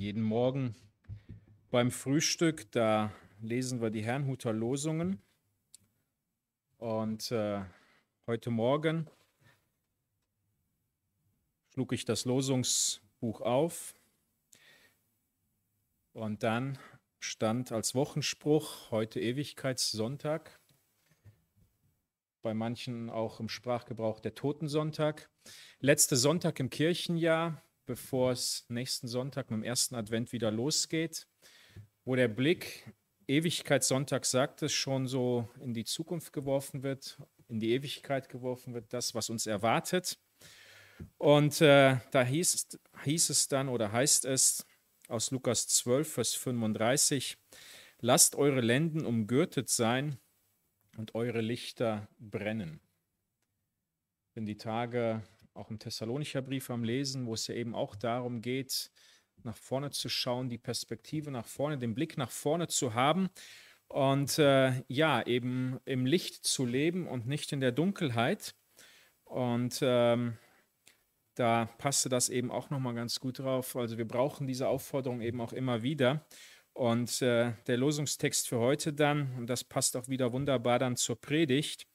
jeden Morgen beim Frühstück, da lesen wir die Herrnhuter Losungen. Und äh, heute Morgen schlug ich das Losungsbuch auf und dann stand als Wochenspruch heute Ewigkeitssonntag, bei manchen auch im Sprachgebrauch der Totensonntag. Letzter Sonntag im Kirchenjahr, bevor es nächsten Sonntag mit dem ersten Advent wieder losgeht, wo der Blick Ewigkeitssonntag sagt es schon so in die Zukunft geworfen wird, in die Ewigkeit geworfen wird, das, was uns erwartet. Und äh, da hieß, hieß es dann oder heißt es aus Lukas 12, Vers 35, lasst eure Lenden umgürtet sein und eure Lichter brennen. Wenn die Tage auch im Thessalonicher Brief am Lesen, wo es ja eben auch darum geht, nach vorne zu schauen, die Perspektive nach vorne, den Blick nach vorne zu haben und äh, ja, eben im Licht zu leben und nicht in der Dunkelheit. Und ähm, da passte das eben auch nochmal ganz gut drauf. Also wir brauchen diese Aufforderung eben auch immer wieder. Und äh, der Losungstext für heute dann, und das passt auch wieder wunderbar dann zur Predigt,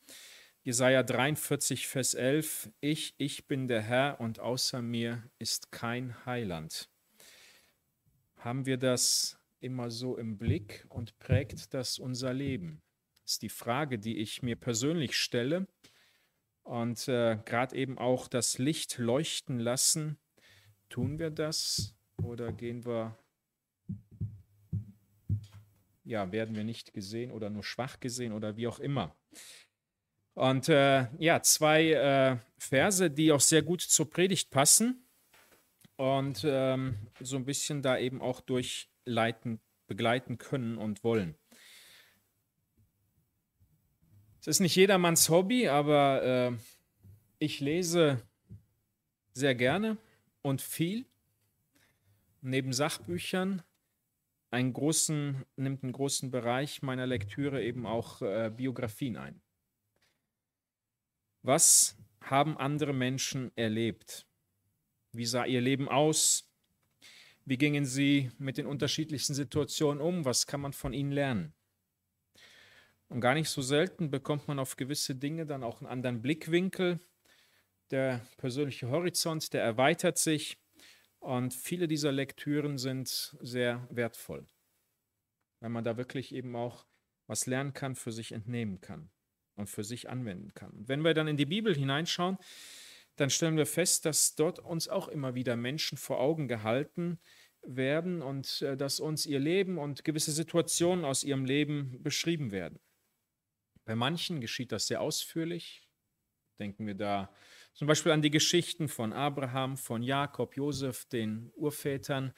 Jesaja 43, Vers 11, ich, ich bin der Herr und außer mir ist kein Heiland. Haben wir das immer so im Blick und prägt das unser Leben? Das ist die Frage, die ich mir persönlich stelle. Und äh, gerade eben auch das Licht leuchten lassen. Tun wir das oder gehen wir, ja, werden wir nicht gesehen oder nur schwach gesehen oder wie auch immer? Und äh, ja, zwei äh, Verse, die auch sehr gut zur Predigt passen und ähm, so ein bisschen da eben auch durchleiten, begleiten können und wollen. Es ist nicht jedermanns Hobby, aber äh, ich lese sehr gerne und viel. Neben Sachbüchern einen großen, nimmt einen großen Bereich meiner Lektüre eben auch äh, Biografien ein. Was haben andere Menschen erlebt? Wie sah ihr Leben aus? Wie gingen sie mit den unterschiedlichsten Situationen um? Was kann man von ihnen lernen? Und gar nicht so selten bekommt man auf gewisse Dinge dann auch einen anderen Blickwinkel. Der persönliche Horizont, der erweitert sich. Und viele dieser Lektüren sind sehr wertvoll, weil man da wirklich eben auch was lernen kann, für sich entnehmen kann und für sich anwenden kann. Und wenn wir dann in die Bibel hineinschauen, dann stellen wir fest, dass dort uns auch immer wieder Menschen vor Augen gehalten werden und äh, dass uns ihr Leben und gewisse Situationen aus ihrem Leben beschrieben werden. Bei manchen geschieht das sehr ausführlich. Denken wir da zum Beispiel an die Geschichten von Abraham, von Jakob, Josef, den Urvätern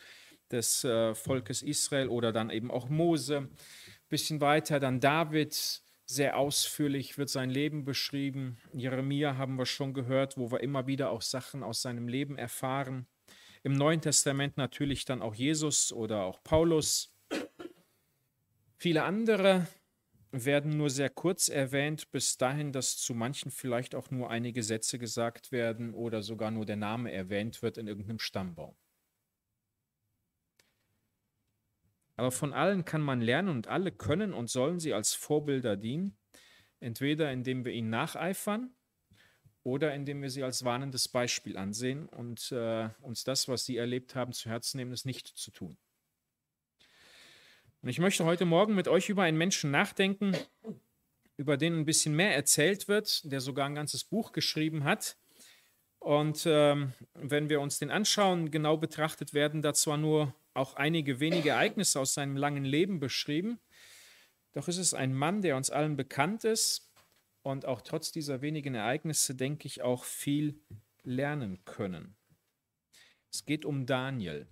des äh, Volkes Israel oder dann eben auch Mose. Ein bisschen weiter dann David, sehr ausführlich wird sein Leben beschrieben. Jeremia haben wir schon gehört, wo wir immer wieder auch Sachen aus seinem Leben erfahren. Im Neuen Testament natürlich dann auch Jesus oder auch Paulus. Viele andere werden nur sehr kurz erwähnt, bis dahin, dass zu manchen vielleicht auch nur einige Sätze gesagt werden oder sogar nur der Name erwähnt wird in irgendeinem Stammbaum. Aber von allen kann man lernen und alle können und sollen sie als Vorbilder dienen, entweder indem wir ihnen nacheifern oder indem wir sie als warnendes Beispiel ansehen und äh, uns das, was sie erlebt haben, zu Herzen nehmen, es nicht zu tun. Und ich möchte heute Morgen mit euch über einen Menschen nachdenken, über den ein bisschen mehr erzählt wird, der sogar ein ganzes Buch geschrieben hat. Und ähm, wenn wir uns den anschauen, genau betrachtet werden da zwar nur auch einige wenige Ereignisse aus seinem langen Leben beschrieben. Doch ist es ein Mann, der uns allen bekannt ist und auch trotz dieser wenigen Ereignisse, denke ich, auch viel lernen können. Es geht um Daniel.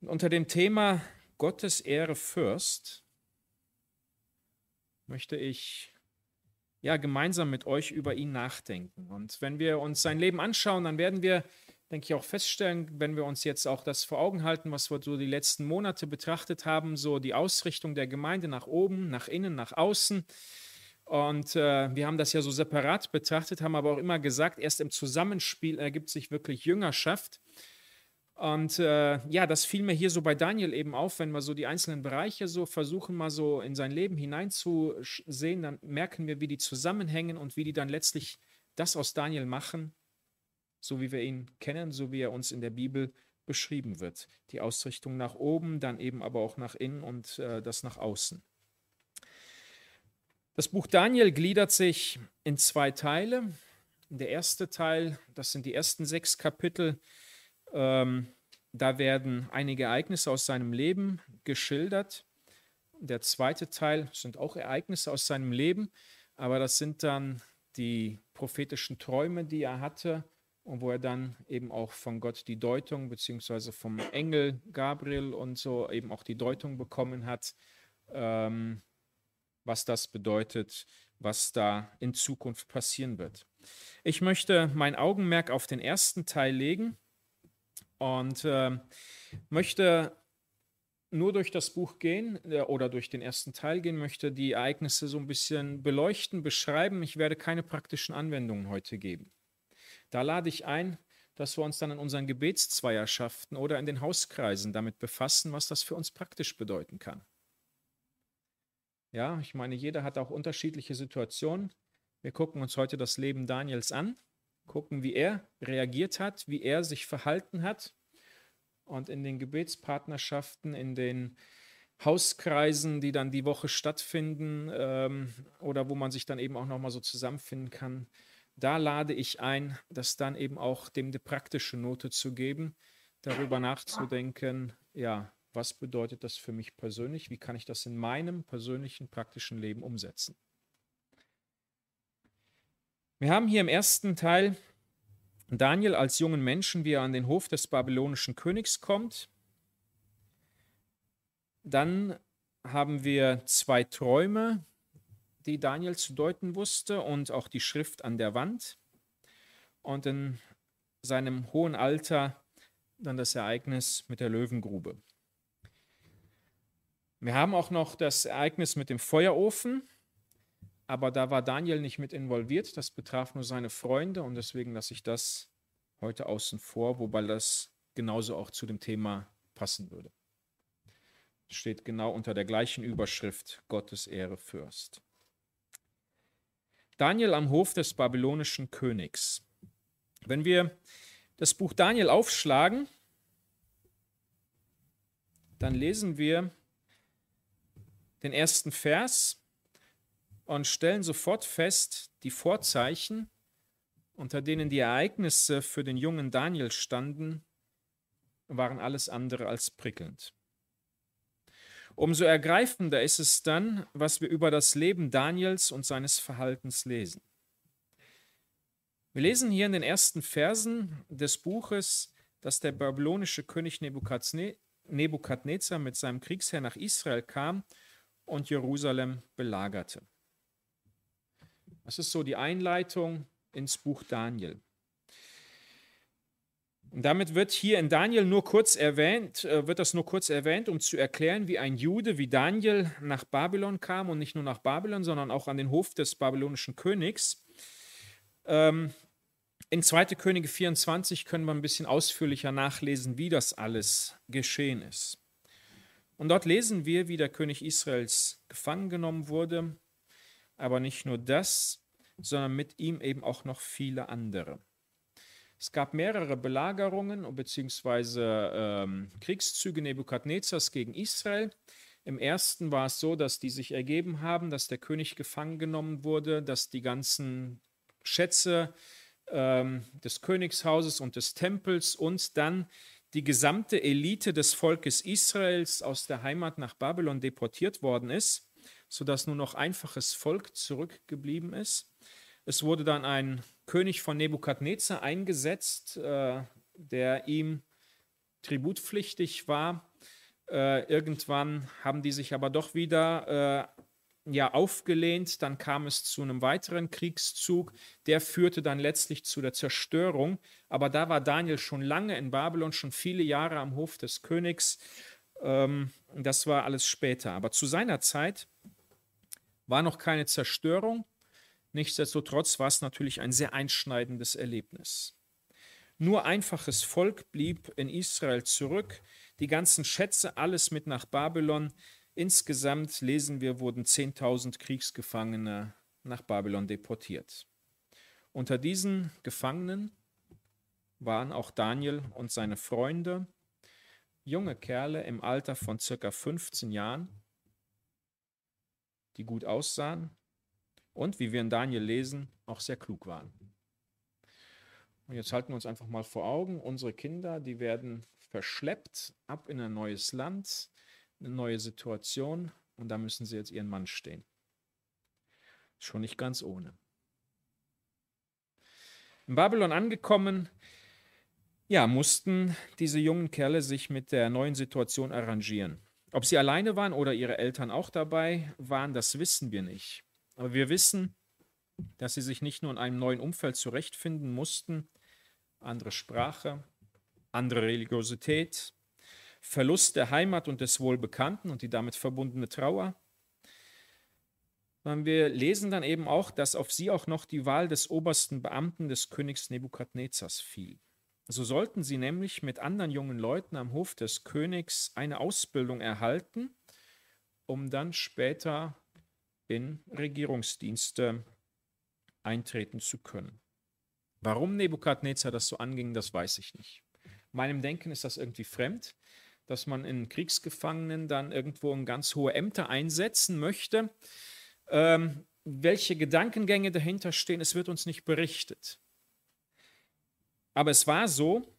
Unter dem Thema Gottes Ehre Fürst möchte ich ja gemeinsam mit euch über ihn nachdenken. Und wenn wir uns sein Leben anschauen, dann werden wir denke ich, auch feststellen, wenn wir uns jetzt auch das vor Augen halten, was wir so die letzten Monate betrachtet haben, so die Ausrichtung der Gemeinde nach oben, nach innen, nach außen. Und äh, wir haben das ja so separat betrachtet, haben aber auch immer gesagt, erst im Zusammenspiel ergibt sich wirklich Jüngerschaft. Und äh, ja, das fiel mir hier so bei Daniel eben auf, wenn wir so die einzelnen Bereiche so versuchen, mal so in sein Leben hineinzusehen, dann merken wir, wie die zusammenhängen und wie die dann letztlich das aus Daniel machen, so wie wir ihn kennen, so wie er uns in der Bibel beschrieben wird. Die Ausrichtung nach oben, dann eben aber auch nach innen und äh, das nach außen. Das Buch Daniel gliedert sich in zwei Teile. Der erste Teil, das sind die ersten sechs Kapitel, ähm, da werden einige Ereignisse aus seinem Leben geschildert. Der zweite Teil sind auch Ereignisse aus seinem Leben, aber das sind dann die prophetischen Träume, die er hatte und wo er dann eben auch von Gott die Deutung, beziehungsweise vom Engel Gabriel und so eben auch die Deutung bekommen hat, ähm, was das bedeutet, was da in Zukunft passieren wird. Ich möchte mein Augenmerk auf den ersten Teil legen und äh, möchte nur durch das Buch gehen äh, oder durch den ersten Teil gehen, möchte die Ereignisse so ein bisschen beleuchten, beschreiben. Ich werde keine praktischen Anwendungen heute geben. Da lade ich ein, dass wir uns dann in unseren Gebetszweierschaften oder in den Hauskreisen damit befassen, was das für uns praktisch bedeuten kann. Ja, ich meine, jeder hat auch unterschiedliche Situationen. Wir gucken uns heute das Leben Daniels an gucken, wie er reagiert hat, wie er sich verhalten hat. Und in den Gebetspartnerschaften, in den Hauskreisen, die dann die Woche stattfinden ähm, oder wo man sich dann eben auch nochmal so zusammenfinden kann, da lade ich ein, das dann eben auch dem die praktische Note zu geben, darüber nachzudenken, ja, was bedeutet das für mich persönlich, wie kann ich das in meinem persönlichen praktischen Leben umsetzen. Wir haben hier im ersten Teil Daniel als jungen Menschen, wie er an den Hof des babylonischen Königs kommt. Dann haben wir zwei Träume, die Daniel zu deuten wusste und auch die Schrift an der Wand. Und in seinem hohen Alter dann das Ereignis mit der Löwengrube. Wir haben auch noch das Ereignis mit dem Feuerofen aber da war Daniel nicht mit involviert, das betraf nur seine Freunde und deswegen lasse ich das heute außen vor, wobei das genauso auch zu dem Thema passen würde. Steht genau unter der gleichen Überschrift Gottes Ehre Fürst. Daniel am Hof des babylonischen Königs. Wenn wir das Buch Daniel aufschlagen, dann lesen wir den ersten Vers und stellen sofort fest, die Vorzeichen, unter denen die Ereignisse für den jungen Daniel standen, waren alles andere als prickelnd. Umso ergreifender ist es dann, was wir über das Leben Daniels und seines Verhaltens lesen. Wir lesen hier in den ersten Versen des Buches, dass der babylonische König Nebukadnezar mit seinem Kriegsherr nach Israel kam und Jerusalem belagerte. Das ist so die Einleitung ins Buch Daniel. Und damit wird hier in Daniel nur kurz erwähnt, äh, wird das nur kurz erwähnt, um zu erklären, wie ein Jude wie Daniel nach Babylon kam und nicht nur nach Babylon, sondern auch an den Hof des babylonischen Königs. Ähm, in 2. Könige 24 können wir ein bisschen ausführlicher nachlesen, wie das alles geschehen ist. Und dort lesen wir, wie der König Israels gefangen genommen wurde, aber nicht nur das, sondern mit ihm eben auch noch viele andere. Es gab mehrere Belagerungen bzw. Ähm, Kriegszüge Nebukadnezars gegen Israel. Im ersten war es so, dass die sich ergeben haben, dass der König gefangen genommen wurde, dass die ganzen Schätze ähm, des Königshauses und des Tempels und dann die gesamte Elite des Volkes Israels aus der Heimat nach Babylon deportiert worden ist sodass nur noch einfaches Volk zurückgeblieben ist. Es wurde dann ein König von Nebukadnezar eingesetzt, äh, der ihm tributpflichtig war. Äh, irgendwann haben die sich aber doch wieder äh, ja, aufgelehnt. Dann kam es zu einem weiteren Kriegszug. Der führte dann letztlich zu der Zerstörung. Aber da war Daniel schon lange in Babylon, schon viele Jahre am Hof des Königs. Ähm, das war alles später. Aber zu seiner Zeit war noch keine Zerstörung. Nichtsdestotrotz war es natürlich ein sehr einschneidendes Erlebnis. Nur einfaches Volk blieb in Israel zurück, die ganzen Schätze, alles mit nach Babylon. Insgesamt, lesen wir, wurden 10.000 Kriegsgefangene nach Babylon deportiert. Unter diesen Gefangenen waren auch Daniel und seine Freunde, junge Kerle im Alter von circa 15 Jahren, die gut aussahen und, wie wir in Daniel lesen, auch sehr klug waren. Und jetzt halten wir uns einfach mal vor Augen, unsere Kinder, die werden verschleppt ab in ein neues Land, eine neue Situation und da müssen sie jetzt ihren Mann stehen. Schon nicht ganz ohne. In Babylon angekommen, ja, mussten diese jungen Kerle sich mit der neuen Situation arrangieren. Ob sie alleine waren oder ihre Eltern auch dabei waren, das wissen wir nicht. Aber wir wissen, dass sie sich nicht nur in einem neuen Umfeld zurechtfinden mussten, andere Sprache, andere Religiosität, Verlust der Heimat und des Wohlbekannten und die damit verbundene Trauer, sondern wir lesen dann eben auch, dass auf sie auch noch die Wahl des obersten Beamten des Königs Nebukadnezars fiel. So sollten sie nämlich mit anderen jungen Leuten am Hof des Königs eine Ausbildung erhalten, um dann später in Regierungsdienste eintreten zu können. Warum Nebukadnezar das so anging, das weiß ich nicht. Meinem Denken ist das irgendwie fremd, dass man in Kriegsgefangenen dann irgendwo in ganz hohe Ämter einsetzen möchte. Ähm, welche Gedankengänge dahinter stehen, es wird uns nicht berichtet. Aber es war so,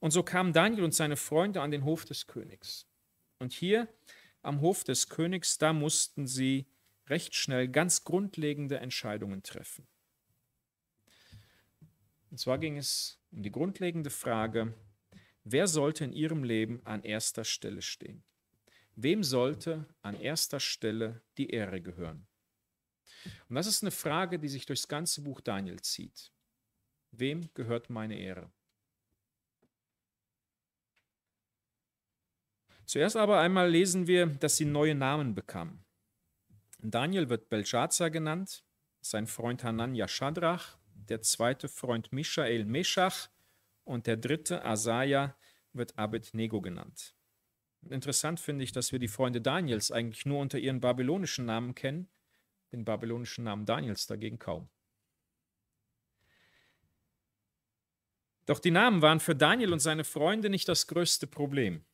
und so kamen Daniel und seine Freunde an den Hof des Königs. Und hier am Hof des Königs, da mussten sie recht schnell ganz grundlegende Entscheidungen treffen. Und zwar ging es um die grundlegende Frage, wer sollte in ihrem Leben an erster Stelle stehen? Wem sollte an erster Stelle die Ehre gehören? Und das ist eine Frage, die sich durchs ganze Buch Daniel zieht. Wem gehört meine Ehre? Zuerst aber einmal lesen wir, dass sie neue Namen bekamen. Daniel wird Belshazzar genannt, sein Freund Hanania Shadrach, der zweite Freund Michael Meshach und der dritte Asaja wird Abednego genannt. Interessant finde ich, dass wir die Freunde Daniels eigentlich nur unter ihren babylonischen Namen kennen, den babylonischen Namen Daniels dagegen kaum. Doch die Namen waren für Daniel und seine Freunde nicht das größte Problem.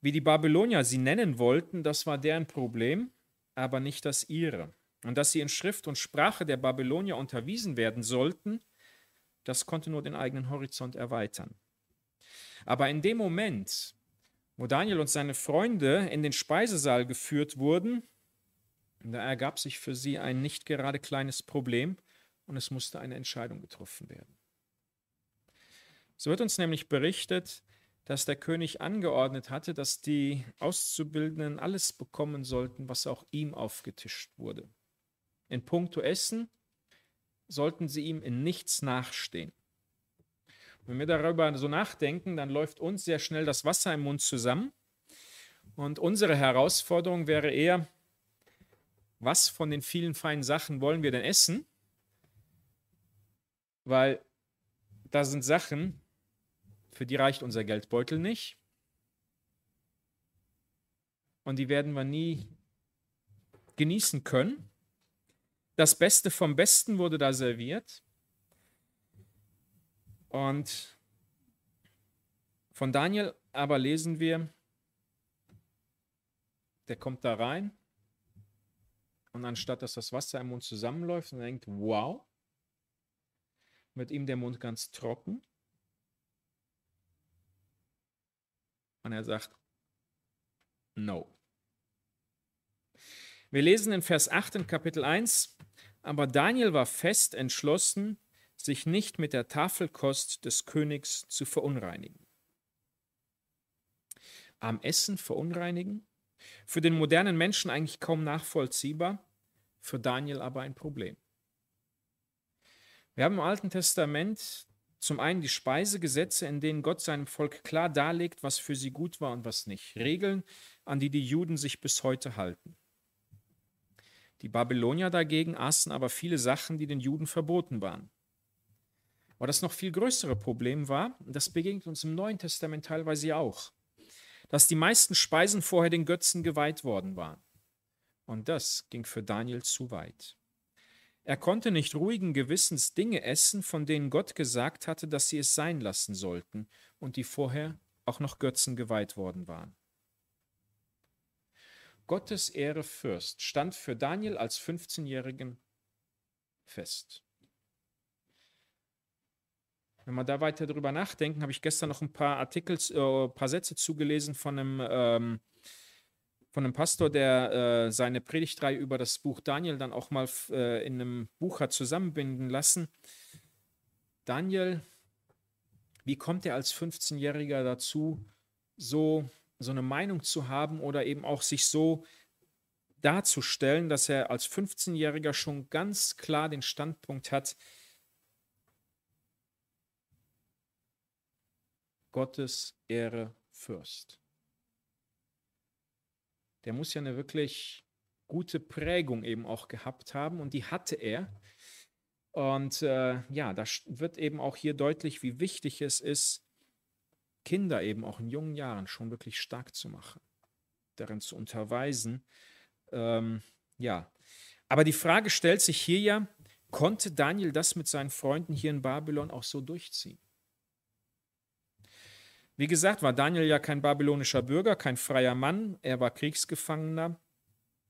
Wie die Babylonier sie nennen wollten, das war deren Problem, aber nicht das ihre. Und dass sie in Schrift und Sprache der Babylonier unterwiesen werden sollten, das konnte nur den eigenen Horizont erweitern. Aber in dem Moment, wo Daniel und seine Freunde in den Speisesaal geführt wurden, da ergab sich für sie ein nicht gerade kleines Problem und es musste eine Entscheidung getroffen werden. So wird uns nämlich berichtet, dass der König angeordnet hatte, dass die Auszubildenden alles bekommen sollten, was auch ihm aufgetischt wurde. In puncto Essen sollten sie ihm in nichts nachstehen. Wenn wir darüber so nachdenken, dann läuft uns sehr schnell das Wasser im Mund zusammen. Und unsere Herausforderung wäre eher, was von den vielen feinen Sachen wollen wir denn essen? Weil da sind Sachen, für die reicht unser Geldbeutel nicht. Und die werden wir nie genießen können. Das Beste vom Besten wurde da serviert. Und von Daniel aber lesen wir, der kommt da rein und anstatt dass das Wasser im Mund zusammenläuft und denkt, wow, wird ihm der Mund ganz trocken Und er sagt, no. Wir lesen in Vers 8 in Kapitel 1, aber Daniel war fest entschlossen, sich nicht mit der Tafelkost des Königs zu verunreinigen. Am Essen verunreinigen? Für den modernen Menschen eigentlich kaum nachvollziehbar, für Daniel aber ein Problem. Wir haben im Alten Testament zum einen die Speisegesetze, in denen Gott seinem Volk klar darlegt, was für sie gut war und was nicht. Regeln, an die die Juden sich bis heute halten. Die Babylonier dagegen aßen aber viele Sachen, die den Juden verboten waren. Aber das noch viel größere Problem war, das begegnet uns im Neuen Testament teilweise auch, dass die meisten Speisen vorher den Götzen geweiht worden waren. Und das ging für Daniel zu weit. Er konnte nicht ruhigen Gewissens Dinge essen, von denen Gott gesagt hatte, dass sie es sein lassen sollten und die vorher auch noch Götzen geweiht worden waren. Gottes Ehre Fürst stand für Daniel als 15-Jährigen fest. Wenn wir da weiter drüber nachdenken, habe ich gestern noch ein paar Artikel, äh, paar Sätze zugelesen von einem, ähm, von einem Pastor, der äh, seine Predigtreihe über das Buch Daniel dann auch mal äh, in einem Buch hat zusammenbinden lassen. Daniel, wie kommt er als 15-Jähriger dazu, so, so eine Meinung zu haben oder eben auch sich so darzustellen, dass er als 15-Jähriger schon ganz klar den Standpunkt hat, Gottes Ehre Fürst. Der muss ja eine wirklich gute Prägung eben auch gehabt haben und die hatte er. Und äh, ja, da wird eben auch hier deutlich, wie wichtig es ist, Kinder eben auch in jungen Jahren schon wirklich stark zu machen, darin zu unterweisen. Ähm, ja, aber die Frage stellt sich hier ja, konnte Daniel das mit seinen Freunden hier in Babylon auch so durchziehen? Wie gesagt, war Daniel ja kein babylonischer Bürger, kein freier Mann, er war Kriegsgefangener.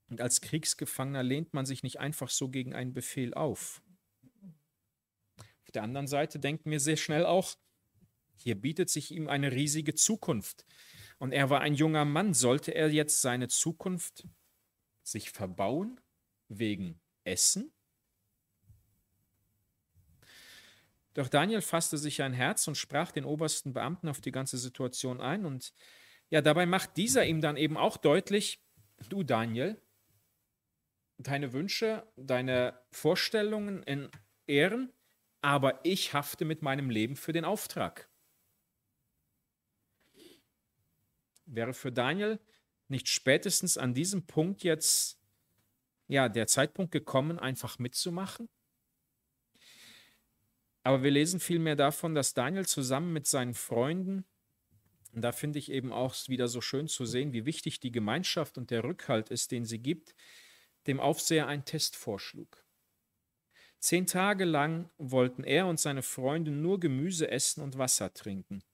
Und als Kriegsgefangener lehnt man sich nicht einfach so gegen einen Befehl auf. Auf der anderen Seite denken wir sehr schnell auch, hier bietet sich ihm eine riesige Zukunft. Und er war ein junger Mann. Sollte er jetzt seine Zukunft sich verbauen wegen Essen? Doch Daniel fasste sich ein Herz und sprach den obersten Beamten auf die ganze Situation ein. Und ja, dabei macht dieser ihm dann eben auch deutlich, du Daniel, deine Wünsche, deine Vorstellungen in Ehren, aber ich hafte mit meinem Leben für den Auftrag. Wäre für Daniel nicht spätestens an diesem Punkt jetzt ja der Zeitpunkt gekommen, einfach mitzumachen? Aber wir lesen vielmehr davon, dass Daniel zusammen mit seinen Freunden, und da finde ich eben auch wieder so schön zu sehen, wie wichtig die Gemeinschaft und der Rückhalt ist, den sie gibt, dem Aufseher einen Test vorschlug. Zehn Tage lang wollten er und seine Freunde nur Gemüse essen und Wasser trinken.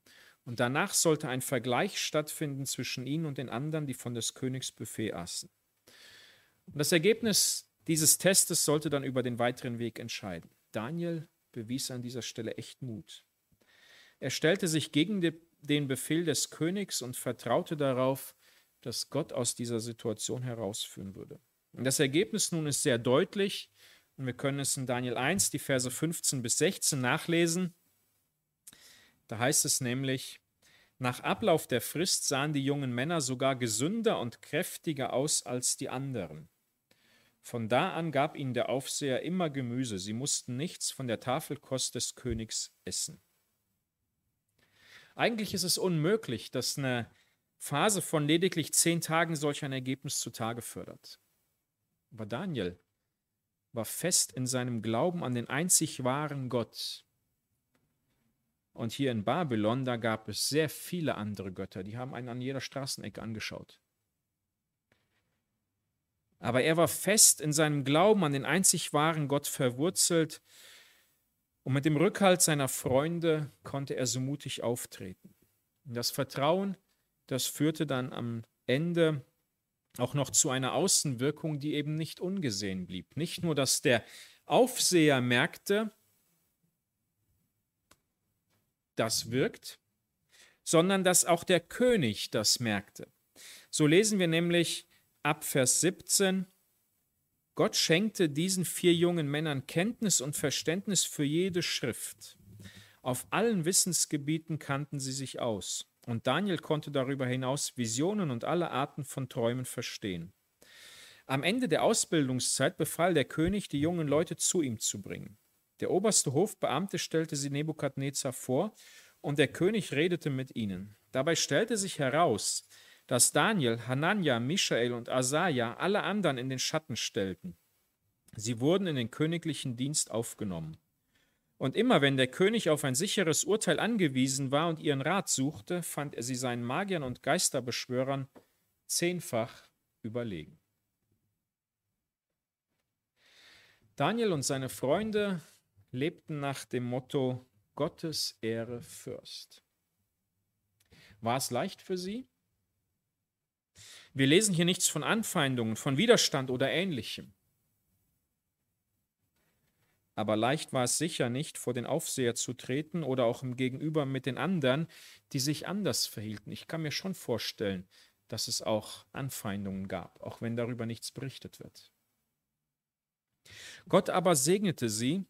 Und danach sollte ein Vergleich stattfinden zwischen ihnen und den anderen, die von des Königs Buffet aßen. Und das Ergebnis dieses Testes sollte dann über den weiteren Weg entscheiden. Daniel bewies an dieser Stelle echt Mut. Er stellte sich gegen den Befehl des Königs und vertraute darauf, dass Gott aus dieser Situation herausführen würde. Und das Ergebnis nun ist sehr deutlich und wir können es in Daniel 1, die Verse 15 bis 16 nachlesen. Da heißt es nämlich, nach Ablauf der Frist sahen die jungen Männer sogar gesünder und kräftiger aus als die anderen. Von da an gab ihnen der Aufseher immer Gemüse, sie mussten nichts von der Tafelkost des Königs essen. Eigentlich ist es unmöglich, dass eine Phase von lediglich zehn Tagen solch ein Ergebnis zutage fördert. Aber Daniel war fest in seinem Glauben an den einzig wahren Gott. Und hier in Babylon, da gab es sehr viele andere Götter, die haben einen an jeder Straßenecke angeschaut. Aber er war fest in seinem Glauben an den einzig wahren Gott verwurzelt und mit dem Rückhalt seiner Freunde konnte er so mutig auftreten. Und das Vertrauen, das führte dann am Ende auch noch zu einer Außenwirkung, die eben nicht ungesehen blieb. Nicht nur, dass der Aufseher merkte, das wirkt, sondern dass auch der König das merkte. So lesen wir nämlich ab Vers 17. Gott schenkte diesen vier jungen Männern Kenntnis und Verständnis für jede Schrift. Auf allen Wissensgebieten kannten sie sich aus. Und Daniel konnte darüber hinaus Visionen und alle Arten von Träumen verstehen. Am Ende der Ausbildungszeit befahl der König, die jungen Leute zu ihm zu bringen. Der oberste Hofbeamte stellte sie Nebukadnezar vor, und der König redete mit ihnen. Dabei stellte sich heraus, dass Daniel, Hanania, Michael und Asaja alle anderen in den Schatten stellten. Sie wurden in den königlichen Dienst aufgenommen. Und immer wenn der König auf ein sicheres Urteil angewiesen war und ihren Rat suchte, fand er sie seinen Magiern und Geisterbeschwörern zehnfach überlegen. Daniel und seine Freunde lebten nach dem Motto Gottes Ehre Fürst. War es leicht für sie? Wir lesen hier nichts von Anfeindungen, von Widerstand oder ähnlichem. Aber leicht war es sicher nicht, vor den Aufseher zu treten oder auch im Gegenüber mit den anderen, die sich anders verhielten. Ich kann mir schon vorstellen, dass es auch Anfeindungen gab, auch wenn darüber nichts berichtet wird. Gott aber segnete sie,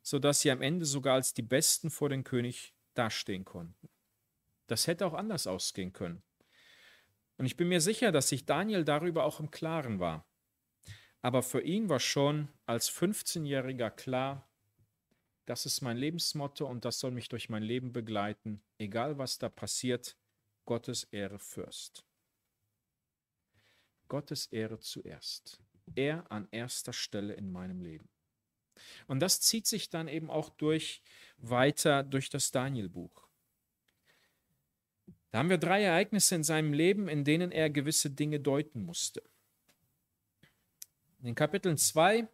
sodass sie am Ende sogar als die Besten vor dem König dastehen konnten. Das hätte auch anders ausgehen können. Und ich bin mir sicher, dass sich Daniel darüber auch im Klaren war. Aber für ihn war schon als 15-Jähriger klar, das ist mein Lebensmotto und das soll mich durch mein Leben begleiten, egal was da passiert, Gottes Ehre fürst. Gottes Ehre zuerst. Er an erster Stelle in meinem Leben. Und das zieht sich dann eben auch durch weiter durch das Daniel-Buch. Da haben wir drei Ereignisse in seinem Leben, in denen er gewisse Dinge deuten musste. In den Kapiteln 2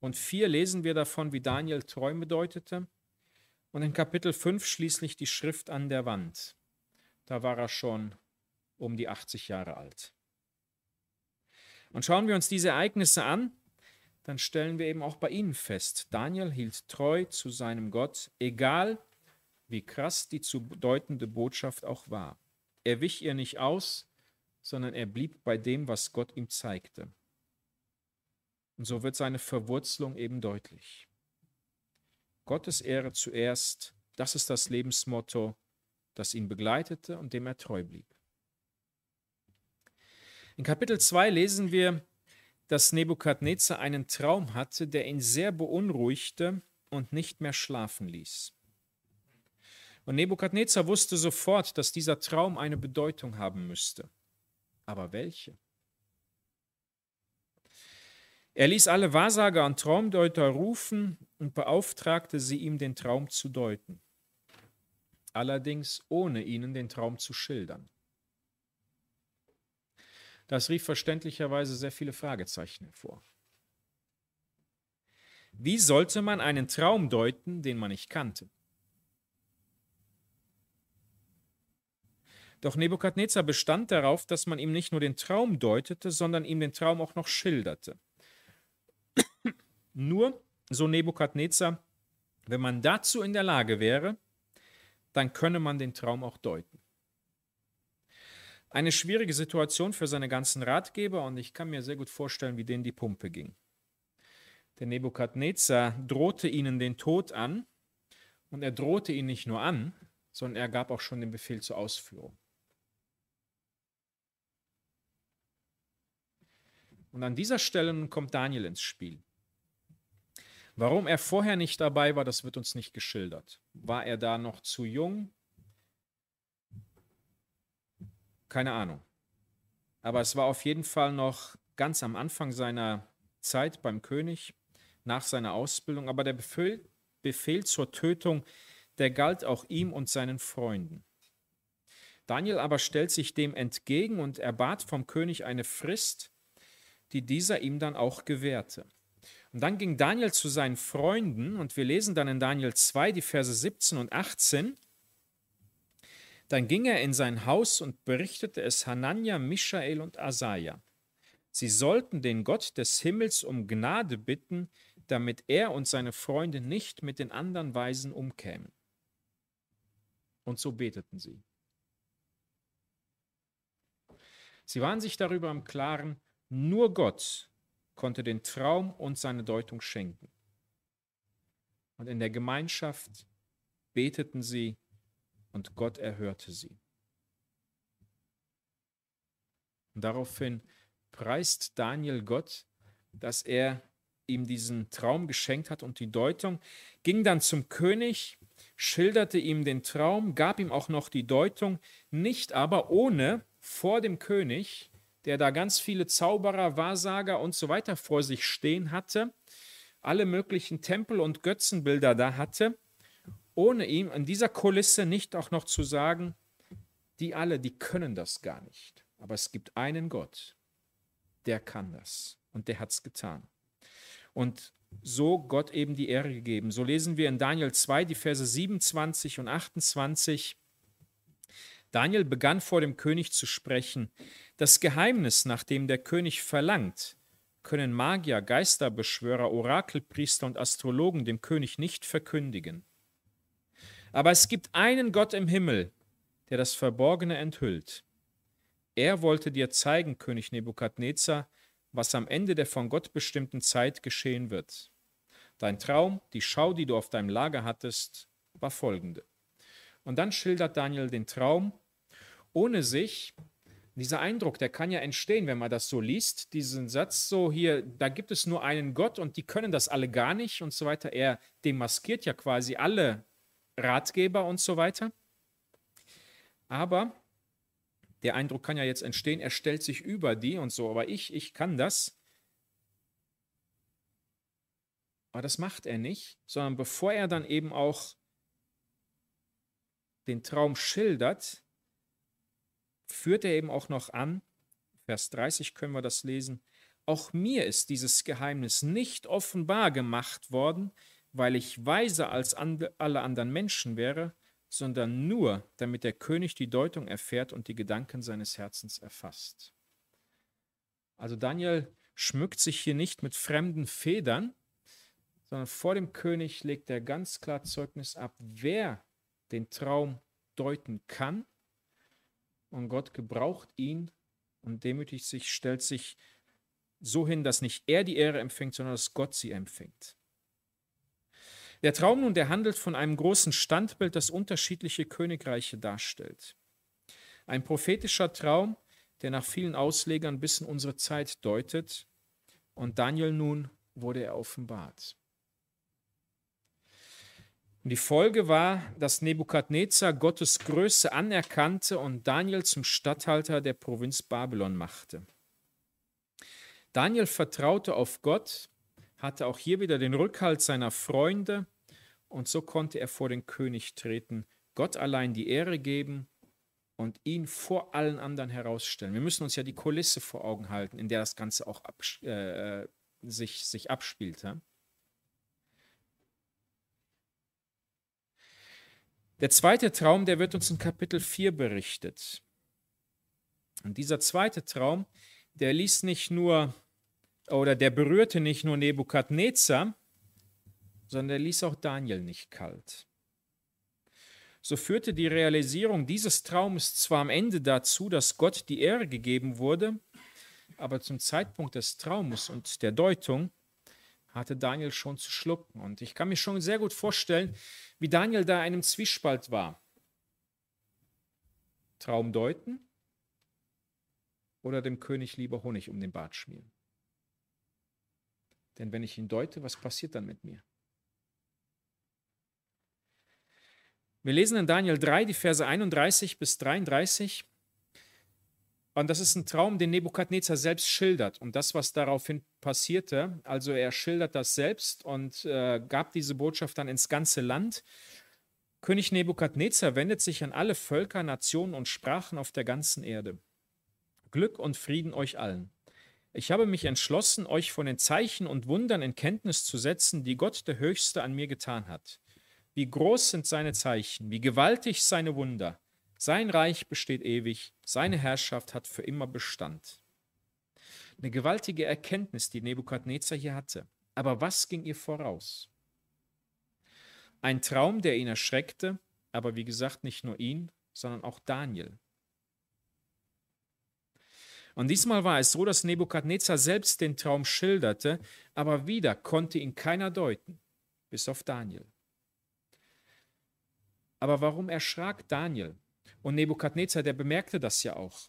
und 4 lesen wir davon, wie Daniel Träume deutete. Und in Kapitel 5 schließlich die Schrift an der Wand. Da war er schon um die 80 Jahre alt. Und schauen wir uns diese Ereignisse an, dann stellen wir eben auch bei ihnen fest, Daniel hielt treu zu seinem Gott, egal wie krass die zu bedeutende Botschaft auch war. Er wich ihr nicht aus, sondern er blieb bei dem, was Gott ihm zeigte. Und so wird seine Verwurzelung eben deutlich. Gottes Ehre zuerst, das ist das Lebensmotto, das ihn begleitete und dem er treu blieb. In Kapitel 2 lesen wir, dass Nebukadnezar einen Traum hatte, der ihn sehr beunruhigte und nicht mehr schlafen ließ. Und Nebukadnezar wusste sofort, dass dieser Traum eine Bedeutung haben müsste. Aber welche? Er ließ alle Wahrsager und Traumdeuter rufen und beauftragte sie, ihm den Traum zu deuten. Allerdings ohne ihnen den Traum zu schildern. Das rief verständlicherweise sehr viele Fragezeichen hervor. Wie sollte man einen Traum deuten, den man nicht kannte? Doch Nebukadnezar bestand darauf, dass man ihm nicht nur den Traum deutete, sondern ihm den Traum auch noch schilderte. Nur, so Nebukadnezar, wenn man dazu in der Lage wäre, dann könne man den Traum auch deuten. Eine schwierige Situation für seine ganzen Ratgeber und ich kann mir sehr gut vorstellen, wie denen die Pumpe ging. Der Nebukadnezar drohte ihnen den Tod an und er drohte ihn nicht nur an, sondern er gab auch schon den Befehl zur Ausführung. Und an dieser Stelle kommt Daniel ins Spiel. Warum er vorher nicht dabei war, das wird uns nicht geschildert. War er da noch zu jung? Keine Ahnung. Aber es war auf jeden Fall noch ganz am Anfang seiner Zeit beim König, nach seiner Ausbildung. Aber der Befehl, Befehl zur Tötung, der galt auch ihm und seinen Freunden. Daniel aber stellt sich dem entgegen und er bat vom König eine Frist, die dieser ihm dann auch gewährte. Und dann ging Daniel zu seinen Freunden und wir lesen dann in Daniel 2 die Verse 17 und 18. Dann ging er in sein Haus und berichtete es Hanania, Michael und Asaja. Sie sollten den Gott des Himmels um Gnade bitten, damit er und seine Freunde nicht mit den anderen Weisen umkämen. Und so beteten sie. Sie waren sich darüber im Klaren, nur Gott konnte den Traum und seine Deutung schenken. Und in der Gemeinschaft beteten sie und Gott erhörte sie. Und daraufhin preist Daniel Gott, dass er ihm diesen Traum geschenkt hat und die Deutung, ging dann zum König, schilderte ihm den Traum, gab ihm auch noch die Deutung, nicht aber ohne vor dem König der da ganz viele Zauberer, Wahrsager und so weiter vor sich stehen hatte, alle möglichen Tempel und Götzenbilder da hatte, ohne ihm in dieser Kulisse nicht auch noch zu sagen, die alle, die können das gar nicht. Aber es gibt einen Gott, der kann das und der hat es getan. Und so Gott eben die Ehre gegeben. So lesen wir in Daniel 2 die Verse 27 und 28. Daniel begann vor dem König zu sprechen. Das Geheimnis, nach dem der König verlangt, können Magier, Geisterbeschwörer, Orakelpriester und Astrologen dem König nicht verkündigen. Aber es gibt einen Gott im Himmel, der das Verborgene enthüllt. Er wollte dir zeigen, König Nebukadnezar, was am Ende der von Gott bestimmten Zeit geschehen wird. Dein Traum, die Schau, die du auf deinem Lager hattest, war folgende. Und dann schildert Daniel den Traum, ohne sich, dieser Eindruck, der kann ja entstehen, wenn man das so liest, diesen Satz so hier, da gibt es nur einen Gott und die können das alle gar nicht und so weiter. Er demaskiert ja quasi alle Ratgeber und so weiter. Aber der Eindruck kann ja jetzt entstehen, er stellt sich über die und so, aber ich, ich kann das. Aber das macht er nicht, sondern bevor er dann eben auch den Traum schildert, führt er eben auch noch an, Vers 30 können wir das lesen, auch mir ist dieses Geheimnis nicht offenbar gemacht worden, weil ich weiser als alle anderen Menschen wäre, sondern nur, damit der König die Deutung erfährt und die Gedanken seines Herzens erfasst. Also Daniel schmückt sich hier nicht mit fremden Federn, sondern vor dem König legt er ganz klar Zeugnis ab, wer den Traum deuten kann. Und Gott gebraucht ihn und demütigt sich, stellt sich so hin, dass nicht er die Ehre empfängt, sondern dass Gott sie empfängt. Der Traum nun, der handelt von einem großen Standbild, das unterschiedliche Königreiche darstellt. Ein prophetischer Traum, der nach vielen Auslegern bis in unsere Zeit deutet. Und Daniel nun wurde er offenbart. Und die Folge war, dass Nebukadnezar Gottes Größe anerkannte und Daniel zum Statthalter der Provinz Babylon machte. Daniel vertraute auf Gott hatte auch hier wieder den Rückhalt seiner Freunde und so konnte er vor den König treten, Gott allein die Ehre geben und ihn vor allen anderen herausstellen. Wir müssen uns ja die Kulisse vor Augen halten, in der das Ganze auch äh, sich, sich abspielt. Ja? Der zweite Traum, der wird uns in Kapitel 4 berichtet. Und dieser zweite Traum, der ließ nicht nur oder der berührte nicht nur Nebukadnezar, sondern er ließ auch Daniel nicht kalt. So führte die Realisierung dieses Traumes zwar am Ende dazu, dass Gott die Ehre gegeben wurde, aber zum Zeitpunkt des Traumes und der Deutung hatte Daniel schon zu schlucken. Und ich kann mir schon sehr gut vorstellen, wie Daniel da in einem Zwiespalt war. Traum deuten oder dem König lieber Honig um den Bart schmieren. Denn wenn ich ihn deute, was passiert dann mit mir? Wir lesen in Daniel 3 die Verse 31 bis 33. Und das ist ein Traum, den Nebukadnezar selbst schildert und das, was daraufhin passierte. Also er schildert das selbst und äh, gab diese Botschaft dann ins ganze Land. König Nebukadnezar wendet sich an alle Völker, Nationen und Sprachen auf der ganzen Erde. Glück und Frieden euch allen. Ich habe mich entschlossen, euch von den Zeichen und Wundern in Kenntnis zu setzen, die Gott der Höchste an mir getan hat. Wie groß sind seine Zeichen, wie gewaltig seine Wunder. Sein Reich besteht ewig, seine Herrschaft hat für immer Bestand. Eine gewaltige Erkenntnis, die Nebukadnezar hier hatte. Aber was ging ihr voraus? Ein Traum, der ihn erschreckte, aber wie gesagt nicht nur ihn, sondern auch Daniel. Und diesmal war es so, dass Nebukadnezar selbst den Traum schilderte, aber wieder konnte ihn keiner deuten, bis auf Daniel. Aber warum erschrak Daniel? Und Nebukadnezar, der bemerkte das ja auch.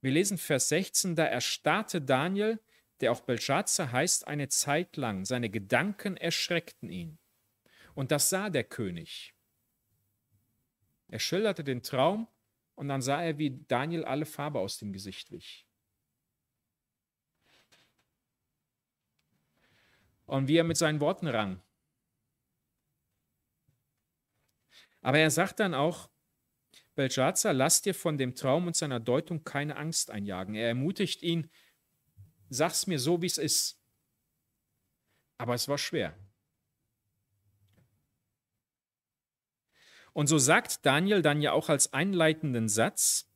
Wir lesen Vers 16, da erstarrte Daniel, der auch Belshazzar heißt, eine Zeit lang. Seine Gedanken erschreckten ihn. Und das sah der König. Er schilderte den Traum und dann sah er, wie Daniel alle Farbe aus dem Gesicht wich. und wie er mit seinen Worten rang. Aber er sagt dann auch, Belshazzar, lass dir von dem Traum und seiner Deutung keine Angst einjagen. Er ermutigt ihn, sag's mir so, wie es ist. Aber es war schwer. Und so sagt Daniel dann ja auch als einleitenden Satz,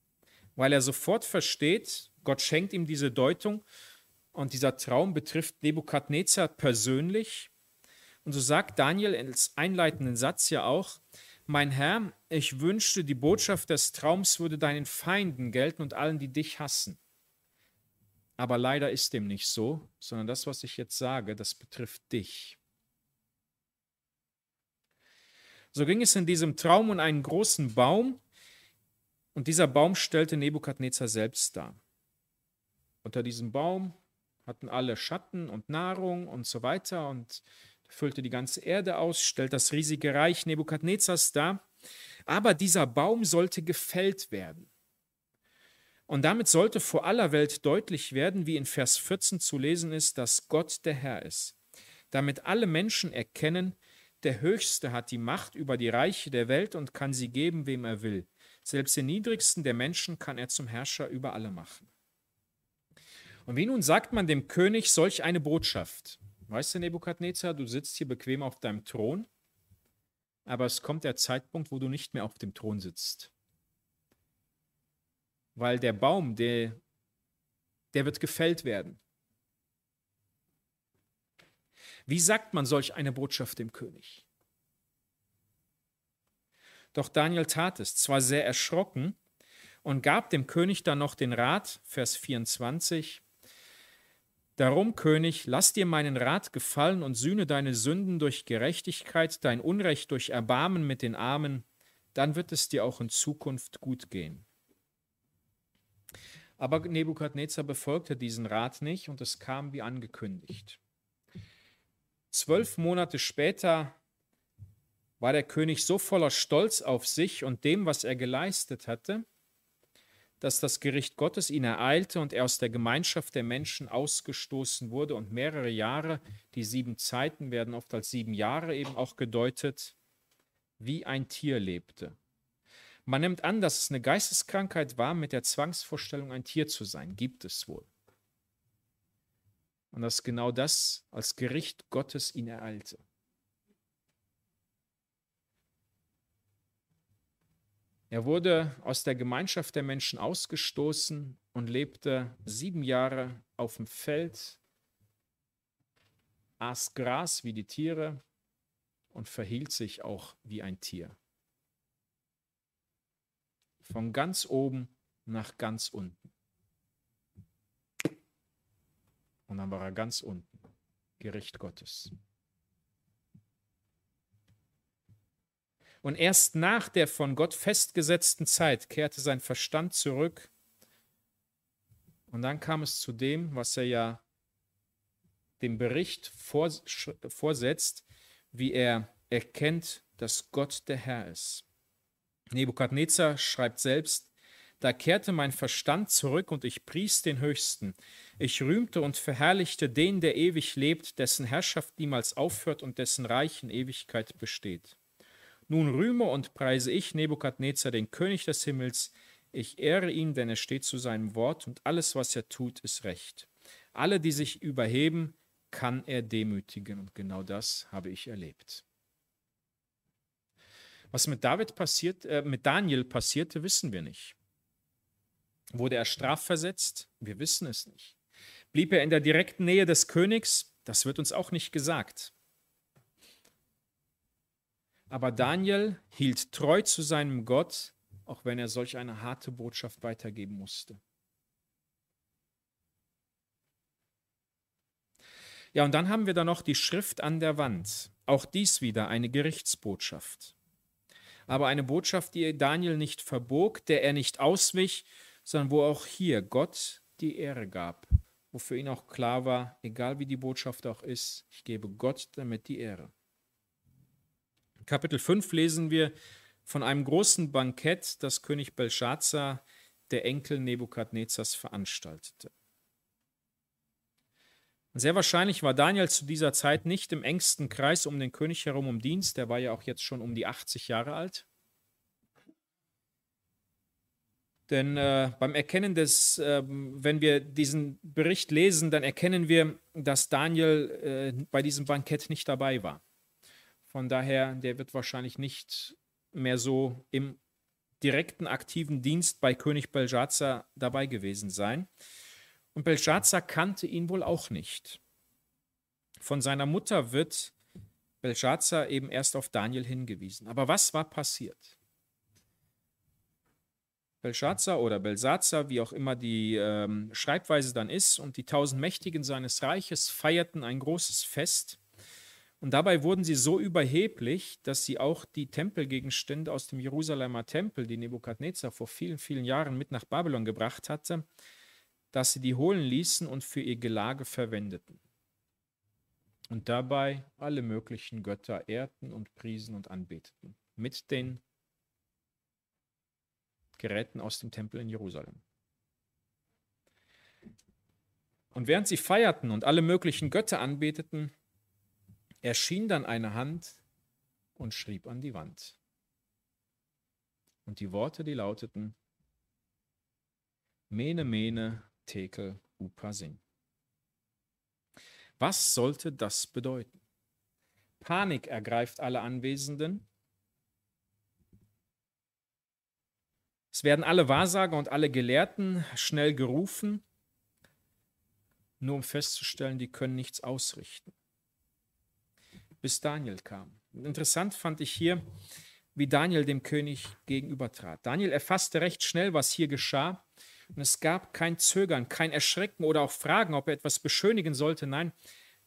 weil er sofort versteht, Gott schenkt ihm diese Deutung und dieser Traum betrifft Nebukadnezar persönlich. Und so sagt Daniel als einleitenden Satz ja auch, mein Herr, ich wünschte, die Botschaft des Traums würde deinen Feinden gelten und allen, die dich hassen. Aber leider ist dem nicht so, sondern das, was ich jetzt sage, das betrifft dich. So ging es in diesem Traum um einen großen Baum, und dieser Baum stellte Nebukadnezar selbst dar. Unter diesem Baum hatten alle Schatten und Nahrung und so weiter und füllte die ganze Erde aus, stellt das riesige Reich Nebukadnezars dar. Aber dieser Baum sollte gefällt werden. Und damit sollte vor aller Welt deutlich werden, wie in Vers 14 zu lesen ist, dass Gott der Herr ist. Damit alle Menschen erkennen, der Höchste hat die Macht über die Reiche der Welt und kann sie geben, wem er will. Selbst den niedrigsten der Menschen kann er zum Herrscher über alle machen. Und wie nun sagt man dem König solch eine Botschaft? Weißt du, Nebukadnezar, du sitzt hier bequem auf deinem Thron, aber es kommt der Zeitpunkt, wo du nicht mehr auf dem Thron sitzt. Weil der Baum, der, der wird gefällt werden. Wie sagt man solch eine Botschaft dem König? Doch Daniel tat es, zwar sehr erschrocken, und gab dem König dann noch den Rat, Vers 24, Darum, König, lass dir meinen Rat gefallen und sühne deine Sünden durch Gerechtigkeit, dein Unrecht durch Erbarmen mit den Armen, dann wird es dir auch in Zukunft gut gehen. Aber Nebukadnezar befolgte diesen Rat nicht und es kam wie angekündigt. Zwölf Monate später war der König so voller Stolz auf sich und dem, was er geleistet hatte, dass das Gericht Gottes ihn ereilte und er aus der Gemeinschaft der Menschen ausgestoßen wurde und mehrere Jahre, die sieben Zeiten werden oft als sieben Jahre eben auch gedeutet, wie ein Tier lebte. Man nimmt an, dass es eine Geisteskrankheit war, mit der Zwangsvorstellung, ein Tier zu sein. Gibt es wohl. Und dass genau das als Gericht Gottes ihn ereilte. Er wurde aus der Gemeinschaft der Menschen ausgestoßen und lebte sieben Jahre auf dem Feld, aß Gras wie die Tiere und verhielt sich auch wie ein Tier. Von ganz oben nach ganz unten. Und dann war er ganz unten, Gericht Gottes. Und erst nach der von Gott festgesetzten Zeit kehrte sein Verstand zurück. Und dann kam es zu dem, was er ja dem Bericht vorsetzt, wie er erkennt, dass Gott der Herr ist. Nebukadnezar schreibt selbst, da kehrte mein Verstand zurück und ich pries den Höchsten. Ich rühmte und verherrlichte den, der ewig lebt, dessen Herrschaft niemals aufhört und dessen Reich in Ewigkeit besteht. Nun rühme und preise ich Nebukadnezar, den König des Himmels. Ich ehre ihn, denn er steht zu seinem Wort und alles, was er tut, ist recht. Alle, die sich überheben, kann er demütigen und genau das habe ich erlebt. Was mit David passiert, äh, mit Daniel passierte, wissen wir nicht. Wurde er strafversetzt? Wir wissen es nicht. Blieb er in der direkten Nähe des Königs? Das wird uns auch nicht gesagt. Aber Daniel hielt treu zu seinem Gott, auch wenn er solch eine harte Botschaft weitergeben musste. Ja, und dann haben wir da noch die Schrift an der Wand. Auch dies wieder eine Gerichtsbotschaft. Aber eine Botschaft, die Daniel nicht verbog, der er nicht auswich, sondern wo auch hier Gott die Ehre gab, wo für ihn auch klar war, egal wie die Botschaft auch ist, ich gebe Gott damit die Ehre. Kapitel 5 lesen wir von einem großen Bankett, das König Sehr wahrscheinlich war Daniel zu dieser Zeit nicht im engsten Kreis um den König herum im Dienst. Der war ja auch jetzt schon um die 80 Jahre alt. Denn äh, beim Erkennen des, äh, wenn wir diesen Bericht lesen, dann erkennen wir, dass Daniel äh, bei diesem Bankett nicht dabei war. Von daher, der wird wahrscheinlich nicht mehr so im direkten aktiven Dienst bei König Belshazzar dabei gewesen sein. Und Belshazzar kannte ihn wohl auch nicht. Von seiner Mutter wird Belshazzar eben erst auf Daniel hingewiesen. Aber was war passiert? Belshazzar oder Belsazar, wie auch immer die ähm, Schreibweise dann ist, und die tausend Mächtigen seines Reiches feierten ein großes Fest. Und dabei wurden sie so überheblich, dass sie auch die Tempelgegenstände aus dem Jerusalemer Tempel, die Nebukadnezar vor vielen, vielen Jahren mit nach Babylon gebracht hatte, dass sie die holen ließen und für ihr Gelage verwendeten. Und dabei alle möglichen Götter ehrten und priesen und anbeteten. Mit den Geräten aus dem Tempel in Jerusalem. Und während sie feierten und alle möglichen Götter anbeteten, erschien dann eine Hand und schrieb an die Wand. Und die Worte, die lauteten, Mene, Mene, Tekel, Upasin. Was sollte das bedeuten? Panik ergreift alle Anwesenden Es werden alle Wahrsager und alle Gelehrten schnell gerufen, nur um festzustellen, die können nichts ausrichten. Bis Daniel kam. Interessant fand ich hier, wie Daniel dem König gegenübertrat. Daniel erfasste recht schnell, was hier geschah, und es gab kein Zögern, kein Erschrecken oder auch Fragen, ob er etwas beschönigen sollte. Nein,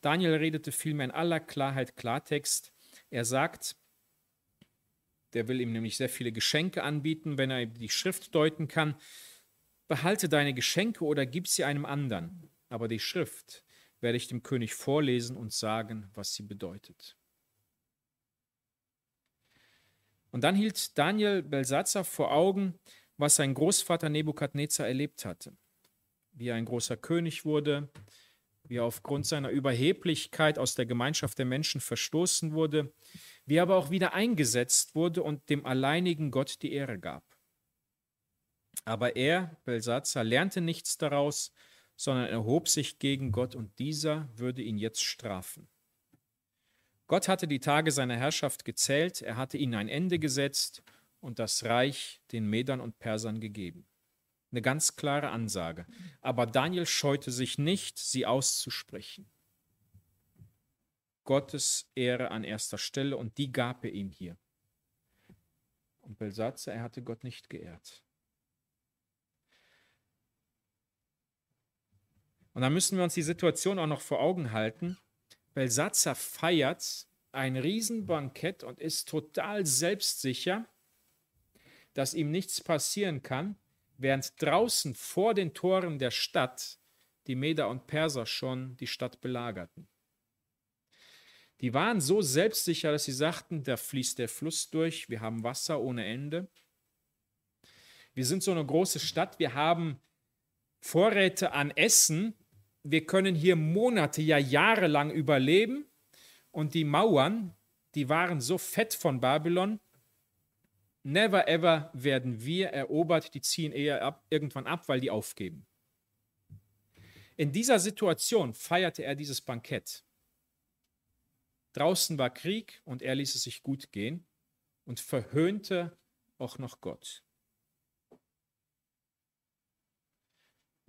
Daniel redete vielmehr in aller Klarheit Klartext. Er sagt, der will ihm nämlich sehr viele Geschenke anbieten, wenn er die Schrift deuten kann. Behalte deine Geschenke oder gib sie einem anderen. Aber die Schrift werde ich dem König vorlesen und sagen, was sie bedeutet. Und dann hielt Daniel Belsatzer vor Augen, was sein Großvater Nebukadnezar erlebt hatte. Wie er ein großer König wurde, wie er aufgrund seiner Überheblichkeit aus der Gemeinschaft der Menschen verstoßen wurde, wie er aber auch wieder eingesetzt wurde und dem alleinigen Gott die Ehre gab. Aber er, Belsazar, lernte nichts daraus, sondern erhob sich gegen Gott und dieser würde ihn jetzt strafen. Gott hatte die Tage seiner Herrschaft gezählt, er hatte ihnen ein Ende gesetzt und das Reich den Medern und Persern gegeben. Eine ganz klare Ansage. Aber Daniel scheute sich nicht, sie auszusprechen. Gottes Ehre an erster Stelle und die gab er ihm hier. Und Belsatzer, er hatte Gott nicht geehrt. Und da müssen wir uns die Situation auch noch vor Augen halten. Belsatzer feiert ein Riesenbankett und ist total selbstsicher, dass ihm nichts passieren kann, während draußen vor den Toren der Stadt die Meder und Perser schon die Stadt belagerten. Die waren so selbstsicher, dass sie sagten, da fließt der Fluss durch, wir haben Wasser ohne Ende. Wir sind so eine große Stadt, wir haben Vorräte an Essen, wir können hier Monate, ja jahrelang überleben. Und die Mauern, die waren so fett von Babylon, never ever werden wir erobert, die ziehen eher ab, irgendwann ab, weil die aufgeben. In dieser Situation feierte er dieses Bankett. Draußen war Krieg und er ließ es sich gut gehen und verhöhnte auch noch Gott.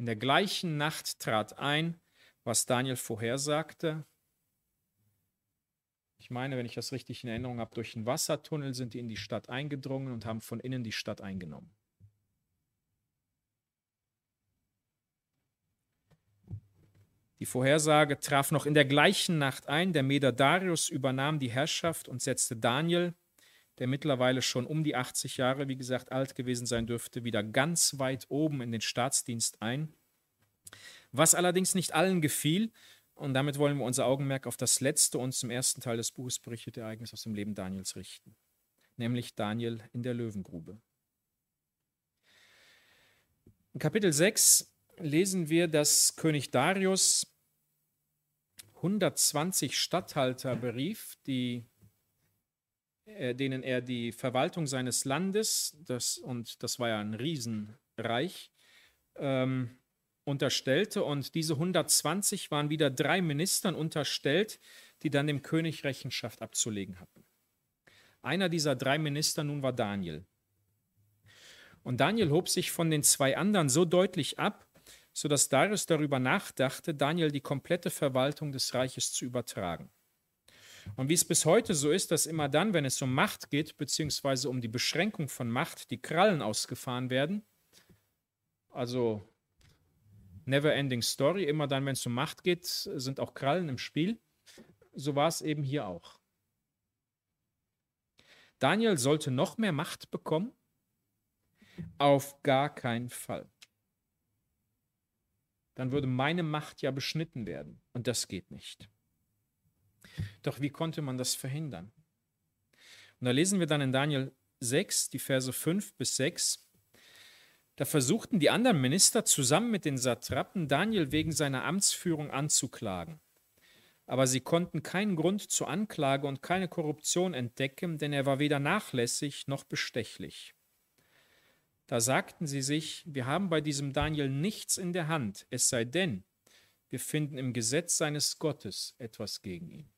In der gleichen Nacht trat ein, was Daniel vorhersagte. Ich meine, wenn ich das richtig in Erinnerung habe, durch einen Wassertunnel sind die in die Stadt eingedrungen und haben von innen die Stadt eingenommen. Die Vorhersage traf noch in der gleichen Nacht ein. Der Meder Darius übernahm die Herrschaft und setzte Daniel, der mittlerweile schon um die 80 Jahre, wie gesagt, alt gewesen sein dürfte, wieder ganz weit oben in den Staatsdienst ein. Was allerdings nicht allen gefiel, und damit wollen wir unser Augenmerk auf das letzte und zum ersten Teil des Buches berichtete Ereignis aus dem Leben Daniels richten, nämlich Daniel in der Löwengrube. In Kapitel 6 lesen wir, dass König Darius 120 Statthalter berief, die, denen er die Verwaltung seines Landes, das, und das war ja ein Riesenreich, ähm, unterstellte. Und diese 120 waren wieder drei Ministern unterstellt, die dann dem König Rechenschaft abzulegen hatten. Einer dieser drei Minister nun war Daniel. Und Daniel hob sich von den zwei anderen so deutlich ab, sodass Darius darüber nachdachte, Daniel die komplette Verwaltung des Reiches zu übertragen. Und wie es bis heute so ist, dass immer dann, wenn es um Macht geht, beziehungsweise um die Beschränkung von Macht, die Krallen ausgefahren werden, also never ending story, immer dann, wenn es um Macht geht, sind auch Krallen im Spiel. So war es eben hier auch. Daniel sollte noch mehr Macht bekommen? Auf gar keinen Fall dann würde meine Macht ja beschnitten werden. Und das geht nicht. Doch wie konnte man das verhindern? Und da lesen wir dann in Daniel 6, die Verse 5 bis 6. Da versuchten die anderen Minister zusammen mit den Satrapen Daniel wegen seiner Amtsführung anzuklagen. Aber sie konnten keinen Grund zur Anklage und keine Korruption entdecken, denn er war weder nachlässig noch bestechlich. Da sagten sie sich, wir haben bei diesem Daniel nichts in der Hand, es sei denn, wir finden im Gesetz seines Gottes etwas gegen ihn.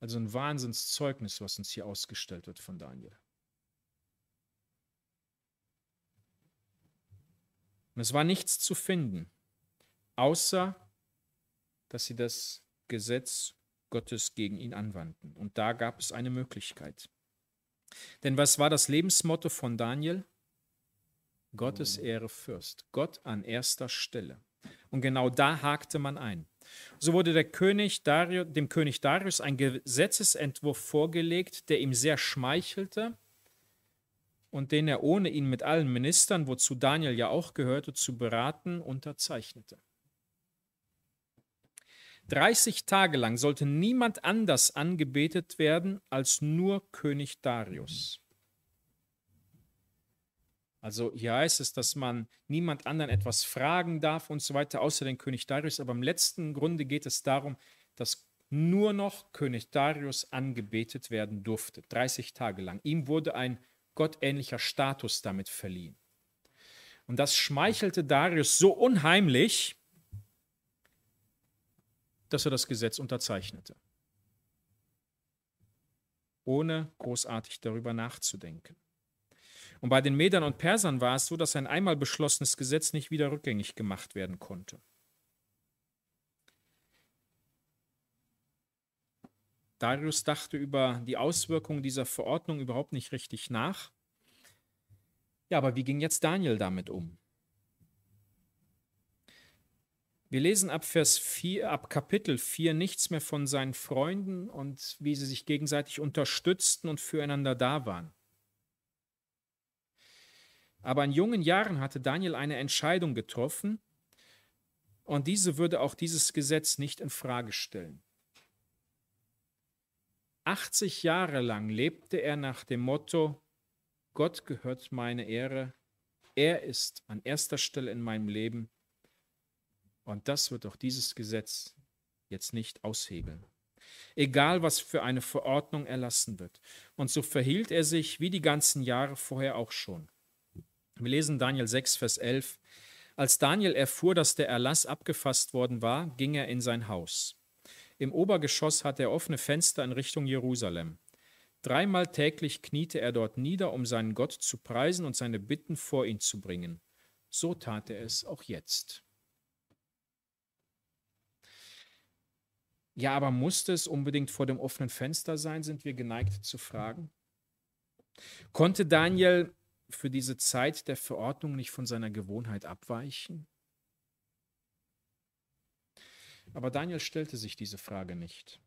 Also ein Wahnsinnszeugnis, was uns hier ausgestellt wird von Daniel. Und es war nichts zu finden, außer dass sie das Gesetz Gottes gegen ihn anwandten. Und da gab es eine Möglichkeit. Denn was war das Lebensmotto von Daniel? Gottes Ehre Fürst. Gott an erster Stelle. Und genau da hakte man ein. So wurde König Darius, dem König Darius ein Gesetzesentwurf vorgelegt, der ihm sehr schmeichelte und den er ohne ihn mit allen Ministern, wozu Daniel ja auch gehörte, zu beraten, unterzeichnete. 30 Tage lang sollte niemand anders angebetet werden als nur König Darius. Also hier heißt es, dass man niemand anderen etwas fragen darf und so weiter, außer den König Darius. Aber im letzten Grunde geht es darum, dass nur noch König Darius angebetet werden durfte, 30 Tage lang. Ihm wurde ein gottähnlicher Status damit verliehen. Und das schmeichelte Darius so unheimlich, dass er das Gesetz unterzeichnete, ohne großartig darüber nachzudenken. Und bei den Medern und Persern war es so, dass ein einmal beschlossenes Gesetz nicht wieder rückgängig gemacht werden konnte. Darius dachte über die Auswirkungen dieser Verordnung überhaupt nicht richtig nach. Ja, aber wie ging jetzt Daniel damit um? Wir lesen ab Vers 4, ab Kapitel 4 nichts mehr von seinen Freunden und wie sie sich gegenseitig unterstützten und füreinander da waren. Aber in jungen Jahren hatte Daniel eine Entscheidung getroffen und diese würde auch dieses Gesetz nicht in Frage stellen. 80 Jahre lang lebte er nach dem Motto, Gott gehört meine Ehre, er ist an erster Stelle in meinem Leben und das wird auch dieses Gesetz jetzt nicht aushebeln. Egal, was für eine Verordnung erlassen wird. Und so verhielt er sich wie die ganzen Jahre vorher auch schon. Wir lesen Daniel 6, Vers 11. Als Daniel erfuhr, dass der Erlass abgefasst worden war, ging er in sein Haus. Im Obergeschoss hatte er offene Fenster in Richtung Jerusalem. Dreimal täglich kniete er dort nieder, um seinen Gott zu preisen und seine Bitten vor ihn zu bringen. So tat er es auch jetzt. Ja, aber musste es unbedingt vor dem offenen Fenster sein, sind wir geneigt zu fragen? Konnte Daniel für diese Zeit der Verordnung nicht von seiner Gewohnheit abweichen? Aber Daniel stellte sich diese Frage nicht.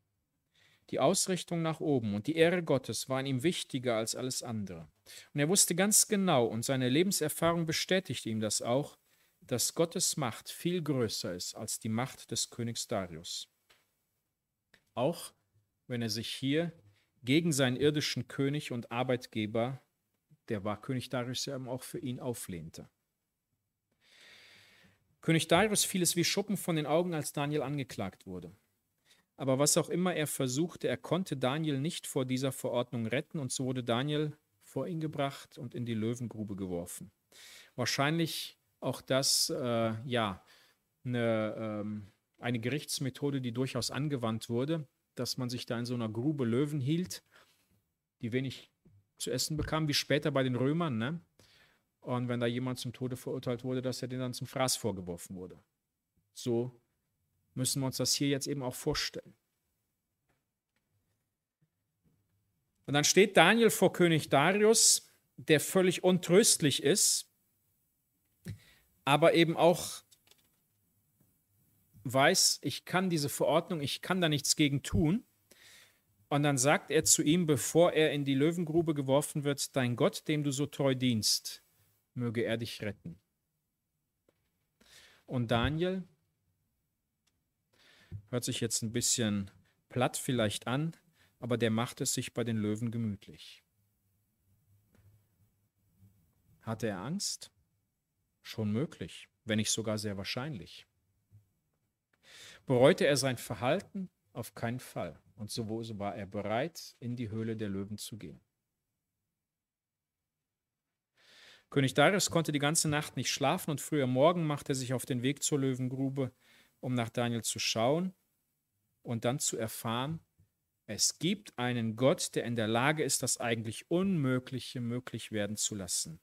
Die Ausrichtung nach oben und die Ehre Gottes waren ihm wichtiger als alles andere. Und er wusste ganz genau, und seine Lebenserfahrung bestätigte ihm das auch, dass Gottes Macht viel größer ist als die Macht des Königs Darius auch wenn er sich hier gegen seinen irdischen König und Arbeitgeber, der war König Darius ja auch für ihn auflehnte. König Darius fiel es wie Schuppen von den Augen, als Daniel angeklagt wurde. Aber was auch immer er versuchte, er konnte Daniel nicht vor dieser Verordnung retten, und so wurde Daniel vor ihn gebracht und in die Löwengrube geworfen. Wahrscheinlich auch das, äh, ja, eine, ähm, eine Gerichtsmethode, die durchaus angewandt wurde, dass man sich da in so einer Grube Löwen hielt, die wenig zu essen bekam, wie später bei den Römern. Ne? Und wenn da jemand zum Tode verurteilt wurde, dass er den dann zum Fraß vorgeworfen wurde. So müssen wir uns das hier jetzt eben auch vorstellen. Und dann steht Daniel vor König Darius, der völlig untröstlich ist, aber eben auch weiß, ich kann diese Verordnung, ich kann da nichts gegen tun. Und dann sagt er zu ihm, bevor er in die Löwengrube geworfen wird, dein Gott, dem du so treu dienst, möge er dich retten. Und Daniel hört sich jetzt ein bisschen platt vielleicht an, aber der macht es sich bei den Löwen gemütlich. Hatte er Angst? Schon möglich, wenn nicht sogar sehr wahrscheinlich. Bereute er sein Verhalten? Auf keinen Fall. Und so war er bereit, in die Höhle der Löwen zu gehen. König Darius konnte die ganze Nacht nicht schlafen und früh am Morgen machte er sich auf den Weg zur Löwengrube, um nach Daniel zu schauen und dann zu erfahren, es gibt einen Gott, der in der Lage ist, das eigentlich Unmögliche möglich werden zu lassen.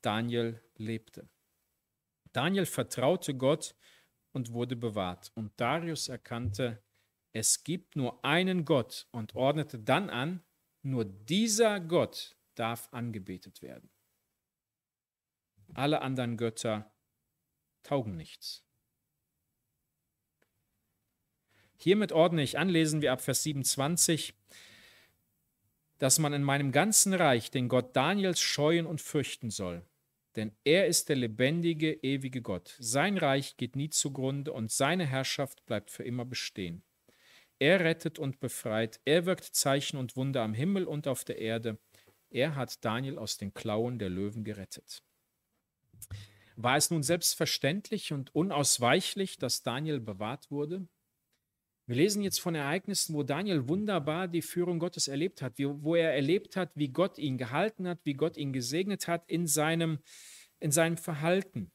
Daniel lebte. Daniel vertraute Gott und wurde bewahrt. Und Darius erkannte, es gibt nur einen Gott und ordnete dann an, nur dieser Gott darf angebetet werden. Alle anderen Götter taugen nichts. Hiermit ordne ich an, lesen wir ab Vers 27, dass man in meinem ganzen Reich den Gott Daniels scheuen und fürchten soll. Denn er ist der lebendige, ewige Gott. Sein Reich geht nie zugrunde und seine Herrschaft bleibt für immer bestehen. Er rettet und befreit, er wirkt Zeichen und Wunder am Himmel und auf der Erde. Er hat Daniel aus den Klauen der Löwen gerettet. War es nun selbstverständlich und unausweichlich, dass Daniel bewahrt wurde? Wir lesen jetzt von Ereignissen, wo Daniel wunderbar die Führung Gottes erlebt hat, wo er erlebt hat, wie Gott ihn gehalten hat, wie Gott ihn gesegnet hat in seinem, in seinem Verhalten.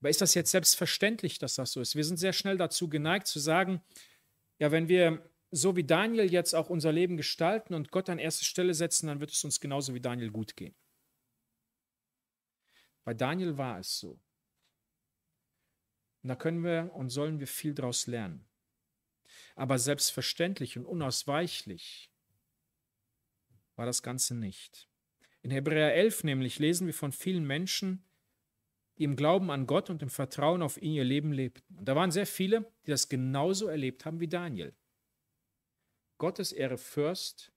Aber ist das jetzt selbstverständlich, dass das so ist? Wir sind sehr schnell dazu geneigt zu sagen, ja, wenn wir so wie Daniel jetzt auch unser Leben gestalten und Gott an erste Stelle setzen, dann wird es uns genauso wie Daniel gut gehen. Bei Daniel war es so. Und da können wir und sollen wir viel daraus lernen aber selbstverständlich und unausweichlich war das Ganze nicht. In Hebräer 11 nämlich lesen wir von vielen Menschen, die im Glauben an Gott und im Vertrauen auf ihn ihr Leben lebten. Und da waren sehr viele, die das genauso erlebt haben wie Daniel. Gottes Ehre Fürst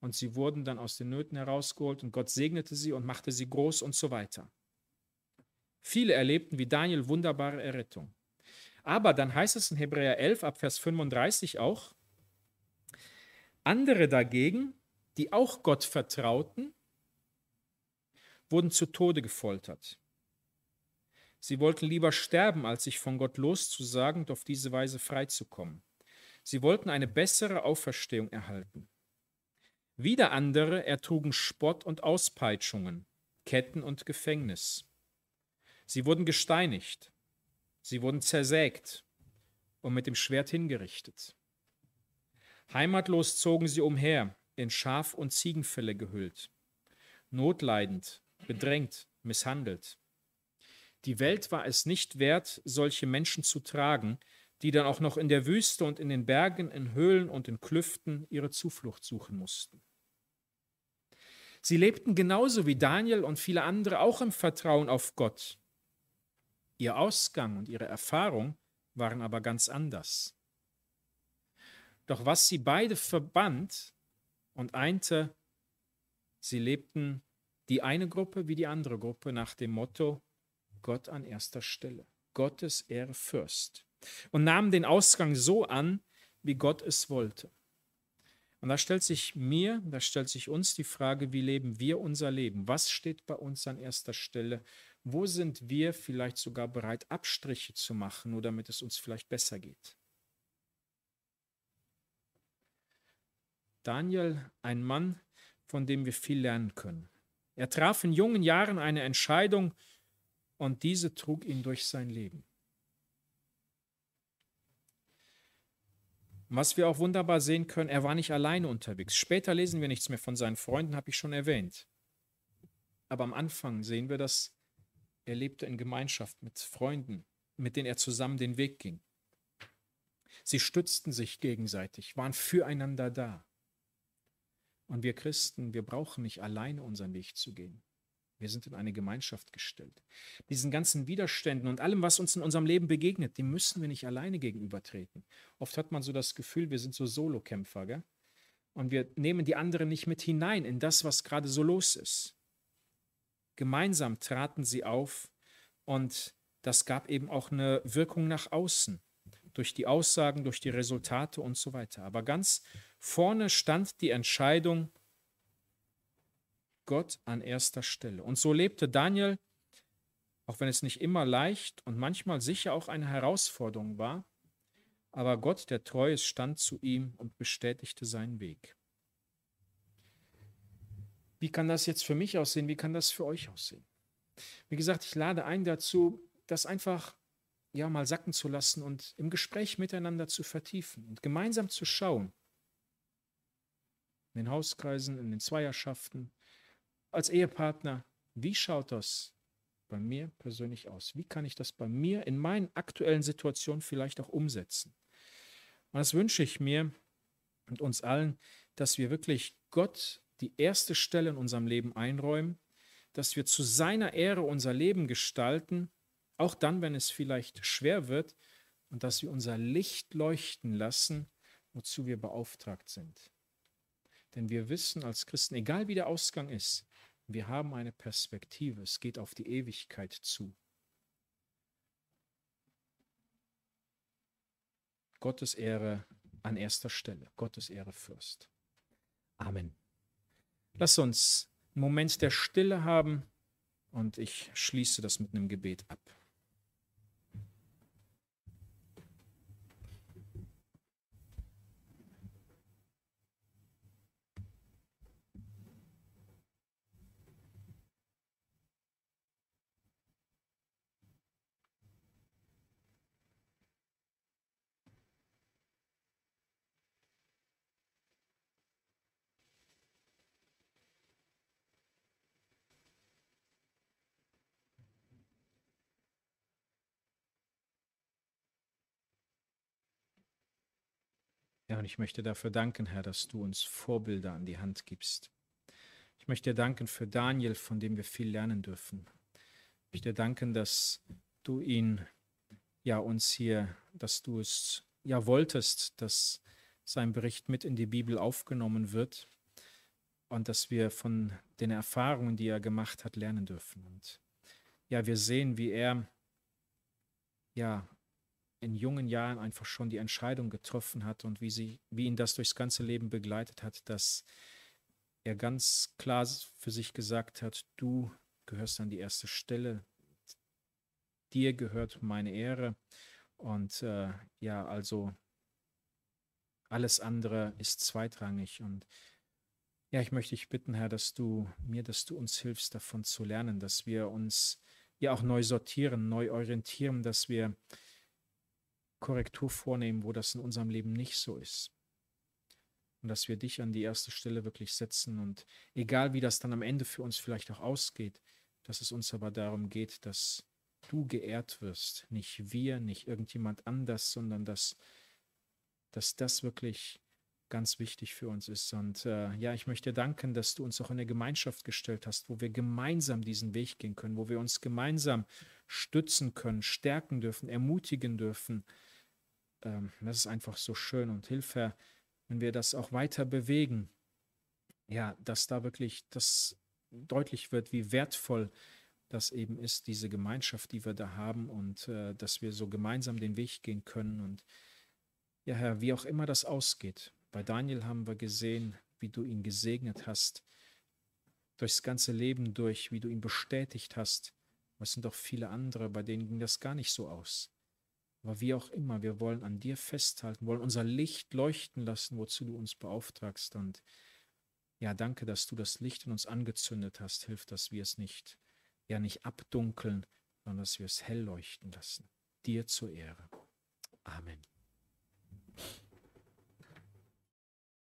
und sie wurden dann aus den Nöten herausgeholt und Gott segnete sie und machte sie groß und so weiter. Viele erlebten wie Daniel wunderbare Errettung. Aber dann heißt es in Hebräer 11 ab Vers 35 auch, andere dagegen, die auch Gott vertrauten, wurden zu Tode gefoltert. Sie wollten lieber sterben, als sich von Gott loszusagen und auf diese Weise freizukommen. Sie wollten eine bessere Auferstehung erhalten. Wieder andere ertrugen Spott und Auspeitschungen, Ketten und Gefängnis. Sie wurden gesteinigt, Sie wurden zersägt und mit dem Schwert hingerichtet. Heimatlos zogen sie umher, in Schaf- und Ziegenfelle gehüllt, notleidend, bedrängt, misshandelt. Die Welt war es nicht wert, solche Menschen zu tragen, die dann auch noch in der Wüste und in den Bergen, in Höhlen und in Klüften ihre Zuflucht suchen mussten. Sie lebten genauso wie Daniel und viele andere auch im Vertrauen auf Gott, Ihr Ausgang und ihre Erfahrung waren aber ganz anders. Doch was sie beide verband und einte, sie lebten die eine Gruppe wie die andere Gruppe nach dem Motto Gott an erster Stelle, Gottes Ehre Fürst und nahmen den Ausgang so an, wie Gott es wollte. Und da stellt sich mir, da stellt sich uns die Frage, wie leben wir unser Leben? Was steht bei uns an erster Stelle? Wo sind wir vielleicht sogar bereit, Abstriche zu machen, nur damit es uns vielleicht besser geht? Daniel, ein Mann, von dem wir viel lernen können. Er traf in jungen Jahren eine Entscheidung und diese trug ihn durch sein Leben. Was wir auch wunderbar sehen können, er war nicht alleine unterwegs. Später lesen wir nichts mehr von seinen Freunden, habe ich schon erwähnt. Aber am Anfang sehen wir, dass er lebte in Gemeinschaft mit Freunden, mit denen er zusammen den Weg ging. Sie stützten sich gegenseitig, waren füreinander da. Und wir Christen, wir brauchen nicht alleine unseren Weg zu gehen. Wir sind in eine Gemeinschaft gestellt. Diesen ganzen Widerständen und allem, was uns in unserem Leben begegnet, dem müssen wir nicht alleine gegenübertreten. Oft hat man so das Gefühl, wir sind so Solokämpfer, gell? Und wir nehmen die anderen nicht mit hinein in das, was gerade so los ist. Gemeinsam traten sie auf und das gab eben auch eine Wirkung nach außen, durch die Aussagen, durch die Resultate und so weiter. Aber ganz vorne stand die Entscheidung, Gott an erster Stelle. Und so lebte Daniel, auch wenn es nicht immer leicht und manchmal sicher auch eine Herausforderung war, aber Gott, der treu ist, stand zu ihm und bestätigte seinen Weg. Wie kann das jetzt für mich aussehen? Wie kann das für euch aussehen? Wie gesagt, ich lade ein dazu, das einfach ja mal sacken zu lassen und im Gespräch miteinander zu vertiefen und gemeinsam zu schauen. In den Hauskreisen, in den Zweierschaften, als Ehepartner, wie schaut das bei mir persönlich aus? Wie kann ich das bei mir in meinen aktuellen Situationen vielleicht auch umsetzen? Und das wünsche ich mir und uns allen, dass wir wirklich Gott die erste Stelle in unserem Leben einräumen, dass wir zu seiner Ehre unser Leben gestalten, auch dann, wenn es vielleicht schwer wird, und dass wir unser Licht leuchten lassen, wozu wir beauftragt sind. Denn wir wissen als Christen, egal wie der Ausgang ist, wir haben eine Perspektive. Es geht auf die Ewigkeit zu. Gottes Ehre an erster Stelle. Gottes Ehre Fürst. Amen. Lass uns einen Moment der Stille haben und ich schließe das mit einem Gebet ab. Ich möchte dafür danken, Herr, dass du uns Vorbilder an die Hand gibst. Ich möchte dir danken für Daniel, von dem wir viel lernen dürfen. Ich möchte dir danken, dass du ihn, ja, uns hier, dass du es ja wolltest, dass sein Bericht mit in die Bibel aufgenommen wird und dass wir von den Erfahrungen, die er gemacht hat, lernen dürfen. Und ja, wir sehen, wie er ja in jungen Jahren einfach schon die Entscheidung getroffen hat und wie, sie, wie ihn das durchs ganze Leben begleitet hat, dass er ganz klar für sich gesagt hat, du gehörst an die erste Stelle, dir gehört meine Ehre. Und äh, ja, also alles andere ist zweitrangig. Und ja, ich möchte dich bitten, Herr, dass du mir, dass du uns hilfst, davon zu lernen, dass wir uns ja auch neu sortieren, neu orientieren, dass wir Korrektur vornehmen, wo das in unserem Leben nicht so ist. Und dass wir dich an die erste Stelle wirklich setzen und egal wie das dann am Ende für uns vielleicht auch ausgeht, dass es uns aber darum geht, dass du geehrt wirst, nicht wir, nicht irgendjemand anders, sondern dass, dass das wirklich ganz wichtig für uns ist. Und äh, ja, ich möchte danken, dass du uns auch in eine Gemeinschaft gestellt hast, wo wir gemeinsam diesen Weg gehen können, wo wir uns gemeinsam stützen können, stärken dürfen, ermutigen dürfen, ähm, das ist einfach so schön und Hilfe, wenn wir das auch weiter bewegen. Ja, dass da wirklich das deutlich wird, wie wertvoll das eben ist, diese Gemeinschaft, die wir da haben und äh, dass wir so gemeinsam den Weg gehen können. Und ja, Herr, wie auch immer das ausgeht. Bei Daniel haben wir gesehen, wie du ihn gesegnet hast, durchs ganze Leben durch, wie du ihn bestätigt hast, es sind auch viele andere, bei denen ging das gar nicht so aus. Aber wie auch immer, wir wollen an dir festhalten, wollen unser Licht leuchten lassen, wozu du uns beauftragst. Und ja, danke, dass du das Licht in uns angezündet hast. Hilf, dass wir es nicht, ja, nicht abdunkeln, sondern dass wir es hell leuchten lassen. Dir zur Ehre. Amen.